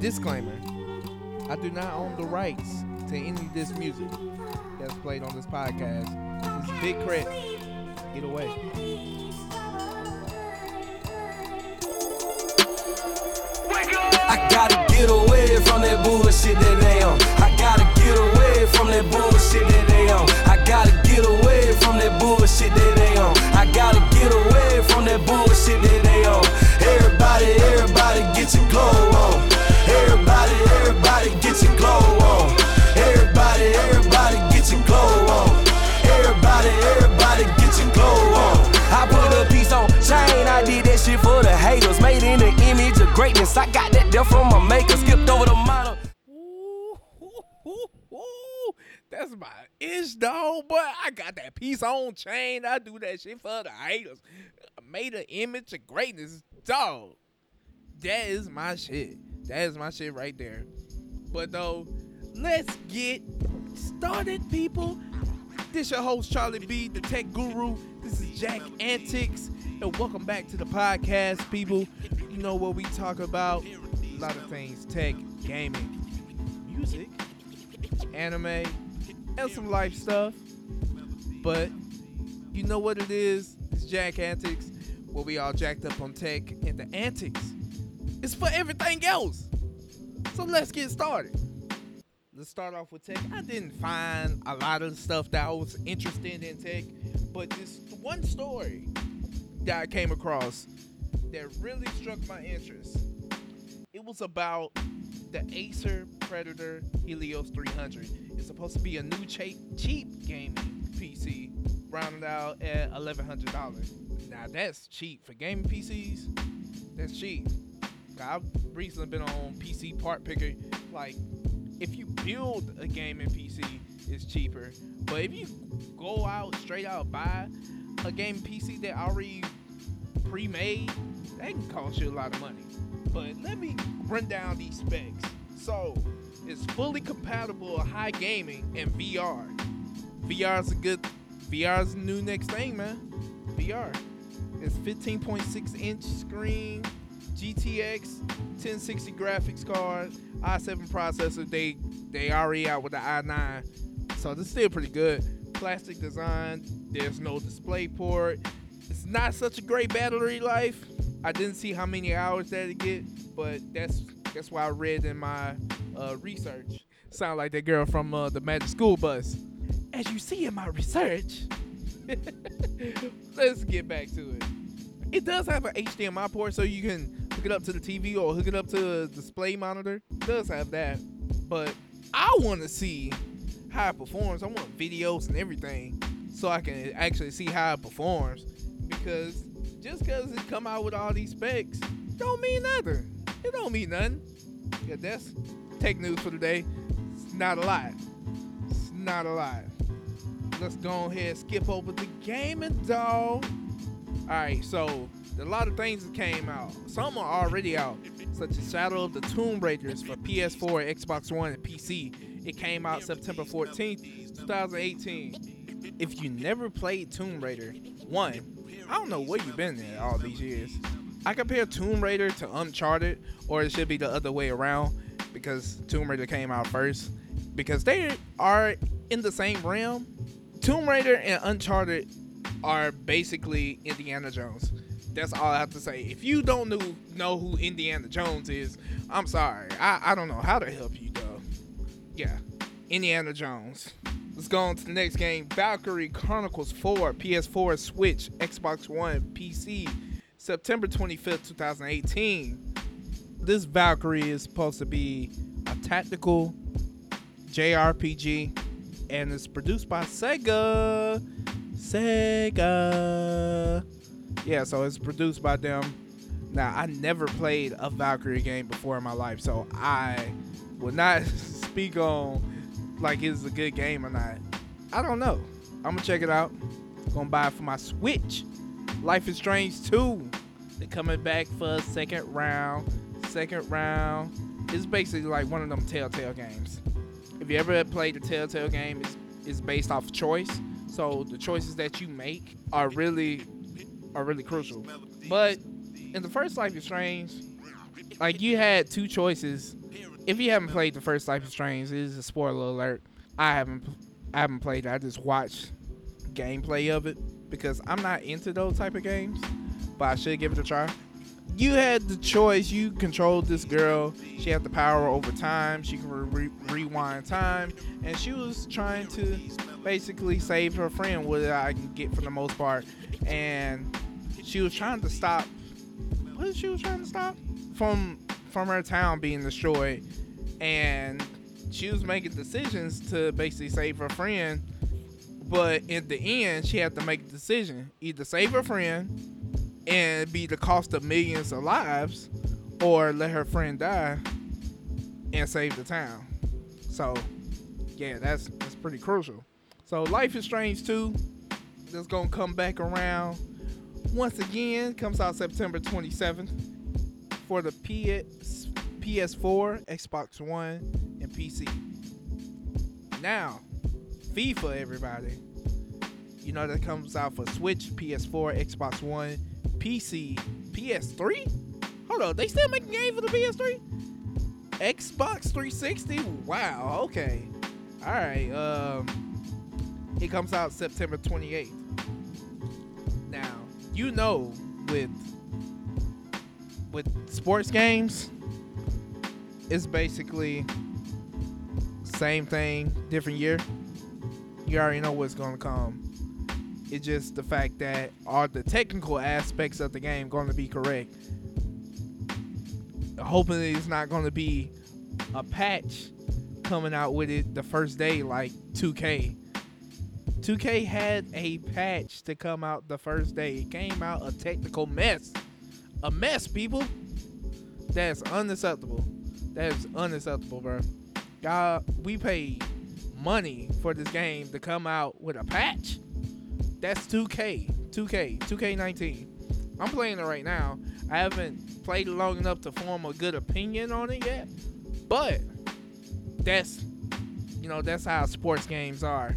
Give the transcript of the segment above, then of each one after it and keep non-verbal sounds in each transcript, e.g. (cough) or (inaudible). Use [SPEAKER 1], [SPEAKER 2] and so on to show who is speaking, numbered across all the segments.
[SPEAKER 1] Disclaimer I do not own the rights to any of this music that's played on this podcast. It's Big Crit. Get away.
[SPEAKER 2] I gotta get away from that bullshit that they on. I gotta get away from that bullshit that they on. I gotta get away from that bullshit that they on. I gotta get away from that bullshit that they on. Everybody, everybody get your glow on. Everybody, everybody get your glow on. Everybody, everybody get your glow on. Everybody, everybody get your glow on. I put a piece on chain, I did that shit for the haters. Made in the image of greatness. I got that there from my maker. Skipped over the model.
[SPEAKER 1] Ooh, ooh, ooh. That's my ish, dog. But I got that piece on chain. I do that shit for the haters. I made an image of greatness, dog. That is my shit. That is my shit right there. But though, let's get started, people. This your host Charlie B, the Tech Guru. This is Jack Antics, and welcome back to the podcast, people. You know what we talk about? A lot of things: tech, gaming, music, anime, and some life stuff. But you know what it is? It's Jack Antics, where we all jacked up on tech and the antics. For everything else. So let's get started. Let's start off with tech. I didn't find a lot of stuff that I was interested in tech, but this one story that I came across that really struck my interest. It was about the Acer Predator Helios 300. It's supposed to be a new cheap, cheap gaming PC, rounded out at $1,100. Now that's cheap for gaming PCs. That's cheap. I've recently been on PC Part Picker. Like, if you build a gaming PC, it's cheaper. But if you go out straight out buy a game PC that already pre-made, that can cost you a lot of money. But let me run down these specs. So, it's fully compatible with high gaming and VR. VR is a good, VR is the new next thing, man. VR. It's 15.6 inch screen, GTX 1060 graphics card, i7 processor. They they already out with the i9, so this is still pretty good. Plastic design. There's no display port. It's not such a great battery life. I didn't see how many hours that it get, but that's that's why I read in my uh, research. Sound like that girl from uh, the Magic School Bus. As you see in my research. (laughs) Let's get back to it. It does have an HDMI port, so you can hook it up to the TV or hook it up to a display monitor. It does have that, but I want to see how it performs. I want videos and everything, so I can actually see how it performs. Because just because it come out with all these specs, don't mean nothing. It don't mean nothing. Yeah, that's tech news for today. It's not a lot. It's not a lot. Let's go ahead and skip over the gaming dog. Alright, so a lot of things came out. Some are already out, such as Shadow of the Tomb Raiders for PS4, Xbox One, and PC. It came out September 14th, 2018. If you never played Tomb Raider, one, I don't know where you've been at all these years. I compare Tomb Raider to Uncharted, or it should be the other way around, because Tomb Raider came out first. Because they are in the same realm. Tomb Raider and Uncharted are basically Indiana Jones. That's all I have to say. If you don't know, know who Indiana Jones is, I'm sorry. I, I don't know how to help you though. Yeah, Indiana Jones. Let's go on to the next game. Valkyria Chronicles 4, PS4, Switch, Xbox One, PC, September 25th, 2018. This Valkyrie is supposed to be a tactical JRPG and it's produced by Sega. Sega. Yeah, so it's produced by them. Now, I never played a Valkyrie game before in my life, so I will not (laughs) speak on like it's a good game or not. I don't know. I'm gonna check it out. Gonna buy it for my Switch. Life is Strange 2. They're coming back for a second round. Second round. It's basically like one of them Telltale games. If you ever played the Telltale game, it's, it's based off choice. So the choices that you make are really are really crucial. But in the first Life is Strange, like you had two choices if you haven't played the first Life is Strange, it is a spoiler alert. I haven't I haven't played it. I just watched gameplay of it because I'm not into those type of games, but I should give it a try. You had the choice. You controlled this girl. She had the power over time. She could re- rewind time, and she was trying to basically save her friend, what I can get for the most part. And she was trying to stop. What she was trying to stop from from her town being destroyed, and she was making decisions to basically save her friend. But in the end, she had to make a decision: either save her friend and be the cost of millions of lives, or let her friend die and save the town. So, yeah, that's that's pretty crucial. So, Life is Strange 2 that's gonna come back around once again. Comes out September 27th for the PS, PS4, Xbox One, and PC. Now, FIFA, everybody. You know that comes out for Switch, PS4, Xbox One, PC, PS3. Hold on, they still making games for the PS3? Xbox 360? Wow, okay. All right. Um, it comes out September 28th. Now, you know, with with sports games, it's basically same thing, different year. You already know what's gonna come. It's just the fact that are the technical aspects of the game going to be correct. Hoping it's not going to be a patch coming out with it the first day like 2K. 2K had a patch to come out the first day. It came out a technical mess. A mess, people. That's unacceptable. That is unacceptable, bro. God, we paid money for this game to come out with a patch. That's 2K, 2K, 2K19. I'm playing it right now. I haven't played it long enough to form a good opinion on it yet, but that's you know that's how sports games are.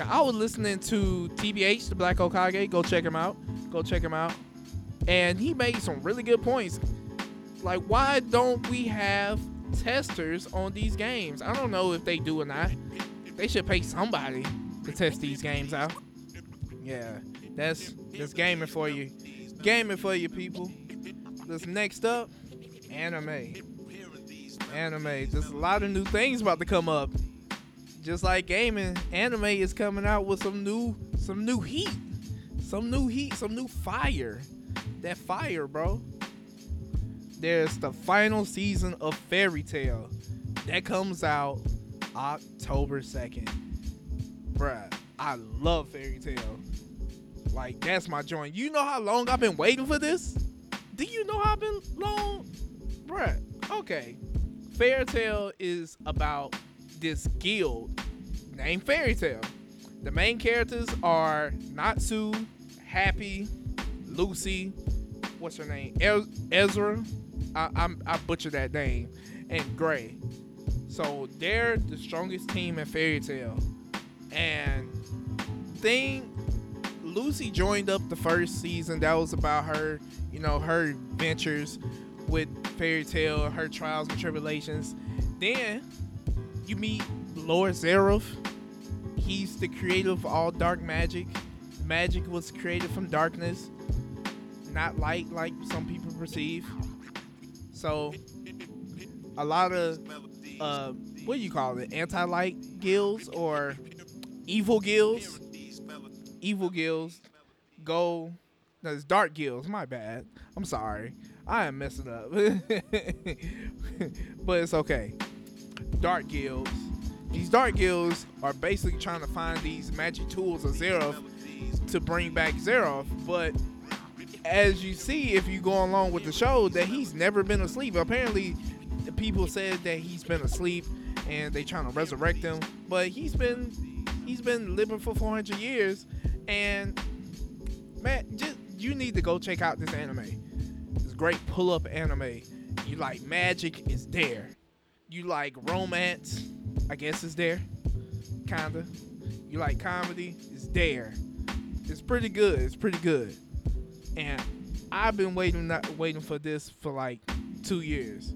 [SPEAKER 1] I was listening to TBH, the Black Okage. Go check him out. Go check him out. And he made some really good points. Like, why don't we have testers on these games? I don't know if they do or not. They should pay somebody to test these games out. Yeah, that's that's gaming for you. Gaming for you, people. This next up, anime. Anime. Just a lot of new things about to come up. Just like gaming, anime is coming out with some new some new heat. Some new heat, some new fire. That fire, bro. There's the final season of Fairy Tail. That comes out October 2nd. Bruh, I love Fairy Tail. Like that's my joint. You know how long I've been waiting for this? Do you know how I've been long? Bruh, okay. Fairy Tail is about this guild named Fairy Tail. The main characters are Natsu, Happy, Lucy, what's her name? Ezra. I, I'm, I butchered that name. And Gray. So they're the strongest team in Fairy Tail. And thing Lucy joined up the first season. That was about her, you know, her adventures with Fairy Tail, her trials and tribulations. Then you meet Lord Zeref. He's the creator of all dark magic. Magic was created from darkness, not light like some people perceive. So, a lot of uh, what do you call it? Anti-light guilds or evil guilds evil guilds go. There's dark guilds. My bad. I'm sorry. I am messing up. (laughs) but it's okay. Dark guilds. These dark guilds are basically trying to find these magic tools of Zeref to bring back Zeref. But as you see, if you go along with the show, that he's never been asleep. Apparently, the people said that he's been asleep and they trying to resurrect him. But he's been he's been living for 400 years and man, just you need to go check out this anime. This great pull-up anime. You like magic is there. You like romance, I guess is there. Kinda. You like comedy, it's there. It's pretty good. It's pretty good. And I've been waiting not waiting for this for like two years.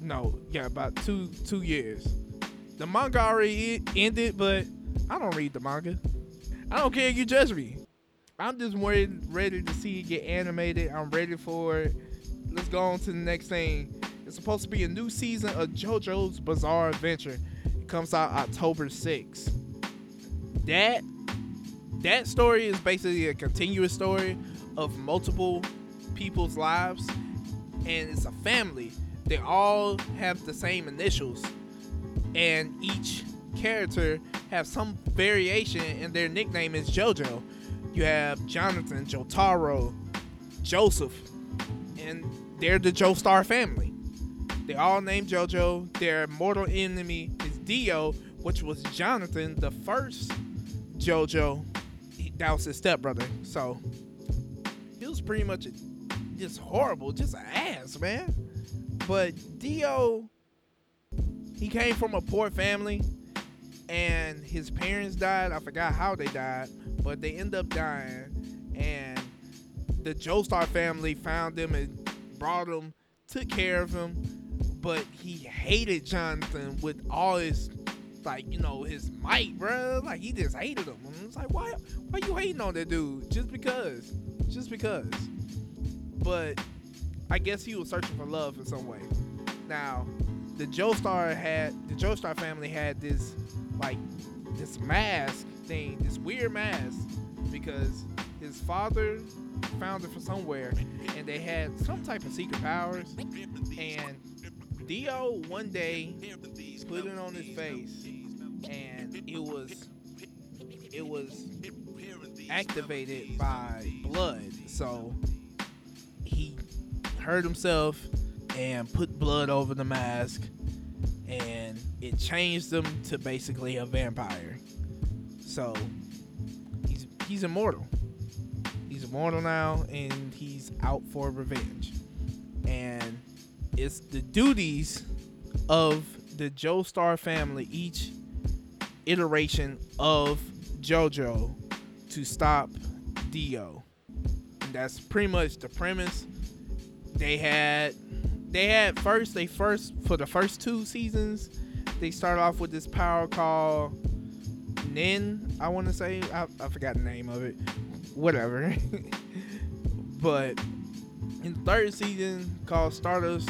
[SPEAKER 1] no, yeah, about two two years. The manga already ended, but I don't read the manga. I don't care if you judge me. I'm just ready, ready to see it get animated. I'm ready for it. Let's go on to the next thing. It's supposed to be a new season of JoJo's Bizarre Adventure. It comes out October 6th. That that story is basically a continuous story of multiple people's lives and it's a family. They all have the same initials and each character have some variation and their nickname is JoJo. You have Jonathan, Jotaro, Joseph, and they're the Joestar family. They all named JoJo. Their mortal enemy is Dio, which was Jonathan, the first JoJo. That was his stepbrother. So he was pretty much just horrible, just an ass, man. But Dio, he came from a poor family and his parents died. I forgot how they died, but they end up dying. And the Joestar family found him and brought him, took care of him. But he hated Jonathan with all his, like you know, his might, bro. Like he just hated him. And it's like, why, why you hating on that dude? Just because, just because. But I guess he was searching for love in some way. Now, the Joestar had the Joestar family had this like this mask thing, this weird mask, because his father found it from somewhere, and they had some type of secret powers. And Dio one day put it on his face, and it was it was activated by blood. So he hurt himself and put blood over the mask and it changed him to basically a vampire. So he's he's immortal. He's immortal now, and he's out for revenge. And it's the duties of the Joestar family, each iteration of JoJo, to stop Dio. And that's pretty much the premise. They had they had first they first for the first two seasons they start off with this power called Nin I want to say. I, I forgot the name of it. Whatever. (laughs) But in the third season called Stardust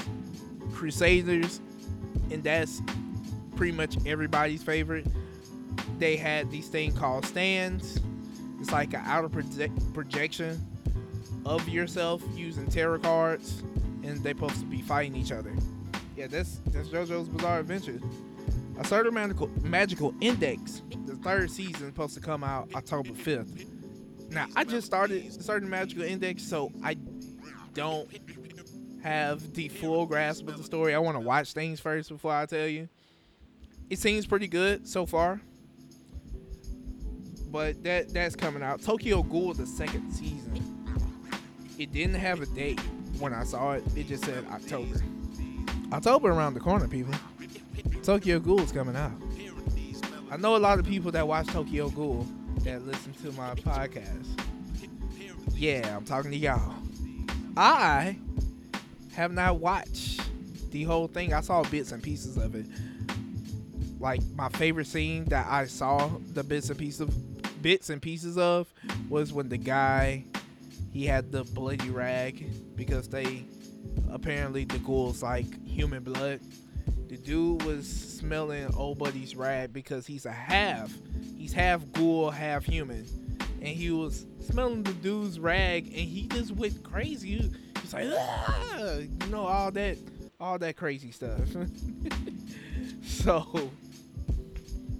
[SPEAKER 1] Crusaders and that's pretty much everybody's favorite they had these thing called stands. It's like an outer project- projection of yourself using tarot cards and they supposed to be fighting each other. Yeah, that's that's JoJo's Bizarre Adventure. A certain magical magical index. The third season is supposed to come out October fifth. Now I just started a certain magical index, so I don't have the full grasp of the story. I want to watch things first before I tell you. It seems pretty good so far, but that that's coming out. Tokyo Ghoul the second season. It didn't have a date when I saw it. It just said October. October around the corner, people. Tokyo Ghoul is coming out. I know a lot of people that watch Tokyo Ghoul that listen to my podcast. Yeah, I'm talking to y'all. I have not watched the whole thing. I saw bits and pieces of it. Like my favorite scene that I saw the bits and pieces of bits and pieces of was when the guy he had the bloody rag because they apparently the ghouls like human blood. The dude was smelling old buddy's rag because he's a half. He's half ghoul, half human. And he was smelling the dude's rag and he just went crazy. He's like, ah! you know, all that all that crazy stuff. (laughs) so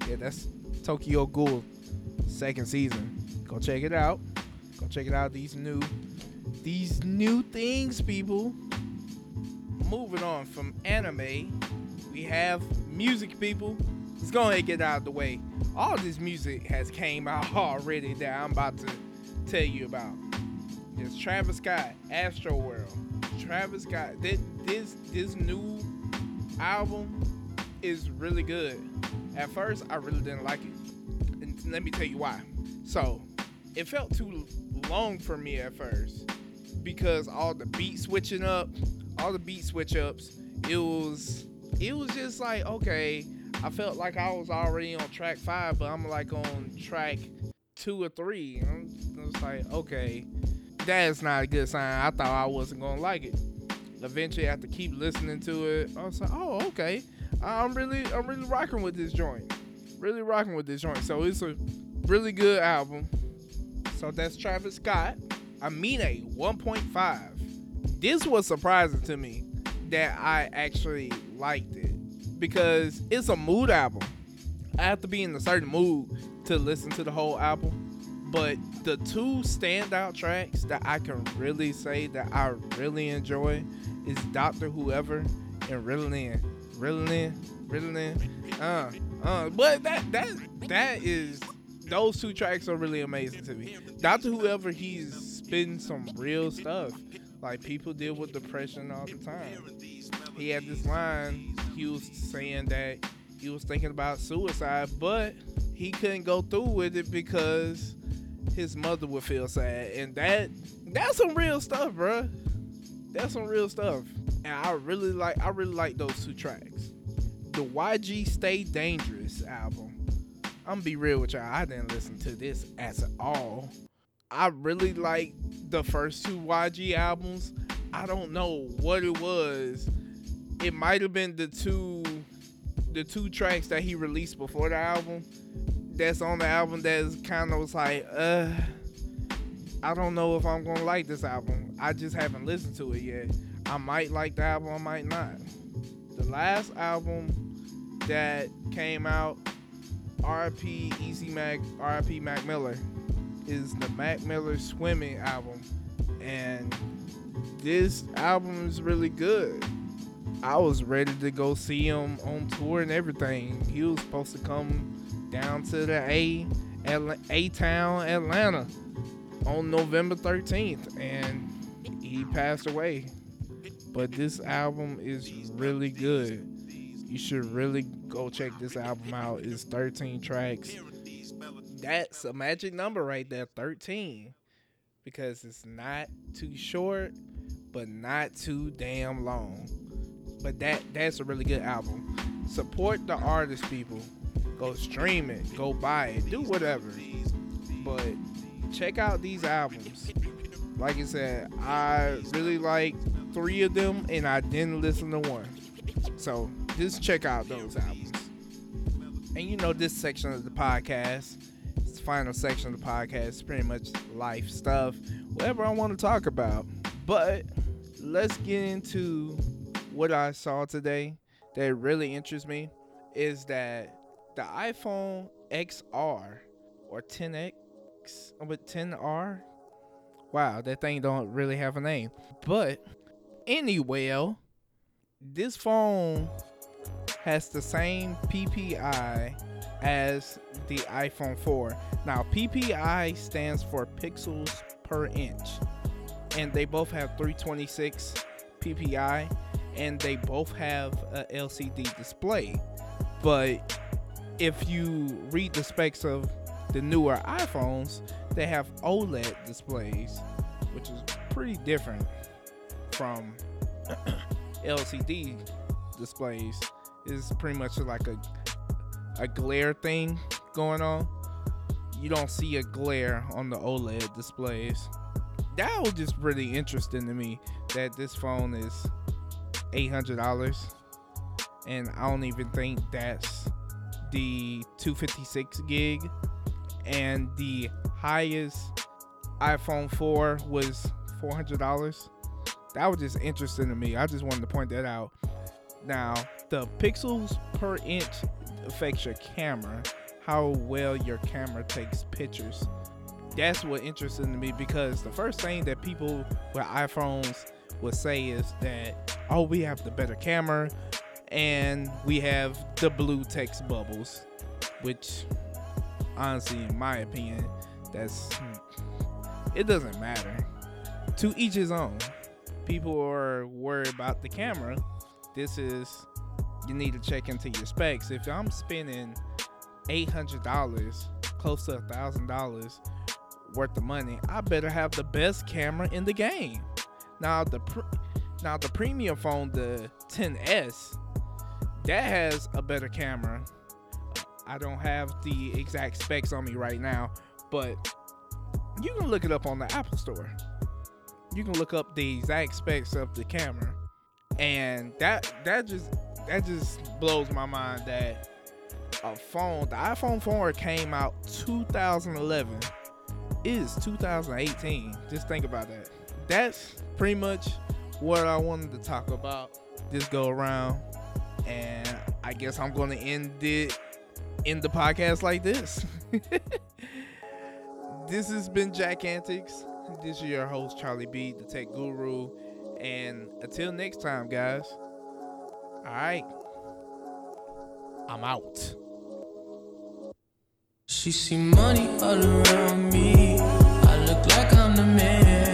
[SPEAKER 1] yeah, that's Tokyo Ghoul second season. Go check it out. Go check it out. These new these new things, people. Moving on from anime, we have music, people. Let's go ahead and get out of the way. All this music has came out (laughs) already that I'm about to tell you about. There's Travis Scott, Astroworld. Travis Scott. This this this new album is really good. At first, I really didn't like it, and let me tell you why. So, it felt too long for me at first because all the beat switching up, all the beat switch ups, it was it was just like okay. I felt like I was already on track five, but I'm like on track two or three. I'm just like, okay, that's not a good sign. I thought I wasn't gonna like it. Eventually, I have to keep listening to it. I was like, oh, okay. I'm really, I'm really rocking with this joint. Really rocking with this joint. So it's a really good album. So that's Travis Scott. Amine 1.5. This was surprising to me that I actually liked it because it's a mood album. I have to be in a certain mood to listen to the whole album. But the two standout tracks that I can really say that I really enjoy is Doctor Whoever and Ritalin. Ritalin, Ritalin. Uh, uh. But that that that is those two tracks are really amazing to me. Doctor Whoever, he's spitting some real stuff. Like people deal with depression all the time. He had this line. He was saying that he was thinking about suicide, but he couldn't go through with it because his mother would feel sad, and that that's some real stuff, bro. That's some real stuff, and I really like I really like those two tracks. The YG Stay Dangerous album. I'm gonna be real with y'all. I didn't listen to this at all. I really like the first two YG albums. I don't know what it was. It might have been the two the two tracks that he released before the album that's on the album that's kind of was like, uh, I don't know if I'm gonna like this album. I just haven't listened to it yet. I might like the album, I might not. The last album that came out, RP Easy Mac, RP Mac Miller, is the Mac Miller Swimming album, and this album is really good. I was ready to go see him on tour and everything. He was supposed to come down to the A A town Atlanta on November 13th and he passed away. But this album is really good. You should really go check this album out. It's 13 tracks. That's a magic number right there, 13. Because it's not too short, but not too damn long. But that that's a really good album. Support the artist, people. Go stream it, go buy it, do whatever. But check out these albums. Like I said, I really like three of them and I didn't listen to one. So just check out those albums. And you know, this section of the podcast, final section of the podcast, pretty much life stuff, whatever I want to talk about. But let's get into what I saw today that really interests me is that the iPhone XR or 10X with 10R. Wow, that thing don't really have a name. But anyway, this phone has the same PPI as the iPhone 4. Now, PPI stands for pixels per inch, and they both have 326 PPI, and they both have a LCD display. But if you read the specs of the newer iPhones, they have OLED displays, which is pretty different from (coughs) LCD displays. It's pretty much like a a glare thing going on. You don't see a glare on the OLED displays. That was just really interesting to me that this phone is $800 and I don't even think that's the 256 gig, and the highest iPhone 4 was $400. That was just interesting to me. I just wanted to point that out. Now, the pixels per inch affects your camera, how well your camera takes pictures. That's what interested me because the first thing that people with iPhones would say is that, oh, we have the better camera, and we have the blue text bubbles, which honestly, in my opinion, that's hmm, it doesn't matter. To each his own. People are worried about the camera. This is you need to check into your specs. If I'm spending eight hundred dollars, close to thousand dollars worth of money, I better have the best camera in the game. Now the Now the premium phone, the 10s, that has a better camera. I don't have the exact specs on me right now, but you can look it up on the Apple Store. You can look up the exact specs of the camera, and that that just that just blows my mind that a phone, the iPhone 4 came out 2011. It is 2018. Just think about that. That's pretty much what I wanted to talk about this go around. And I guess I'm going to end it in the podcast like this. (laughs) this has been Jack Antics. This is your host, Charlie B, the tech guru. And until next time, guys. All right. I'm out.
[SPEAKER 2] She see money all around me. I look like I'm the man.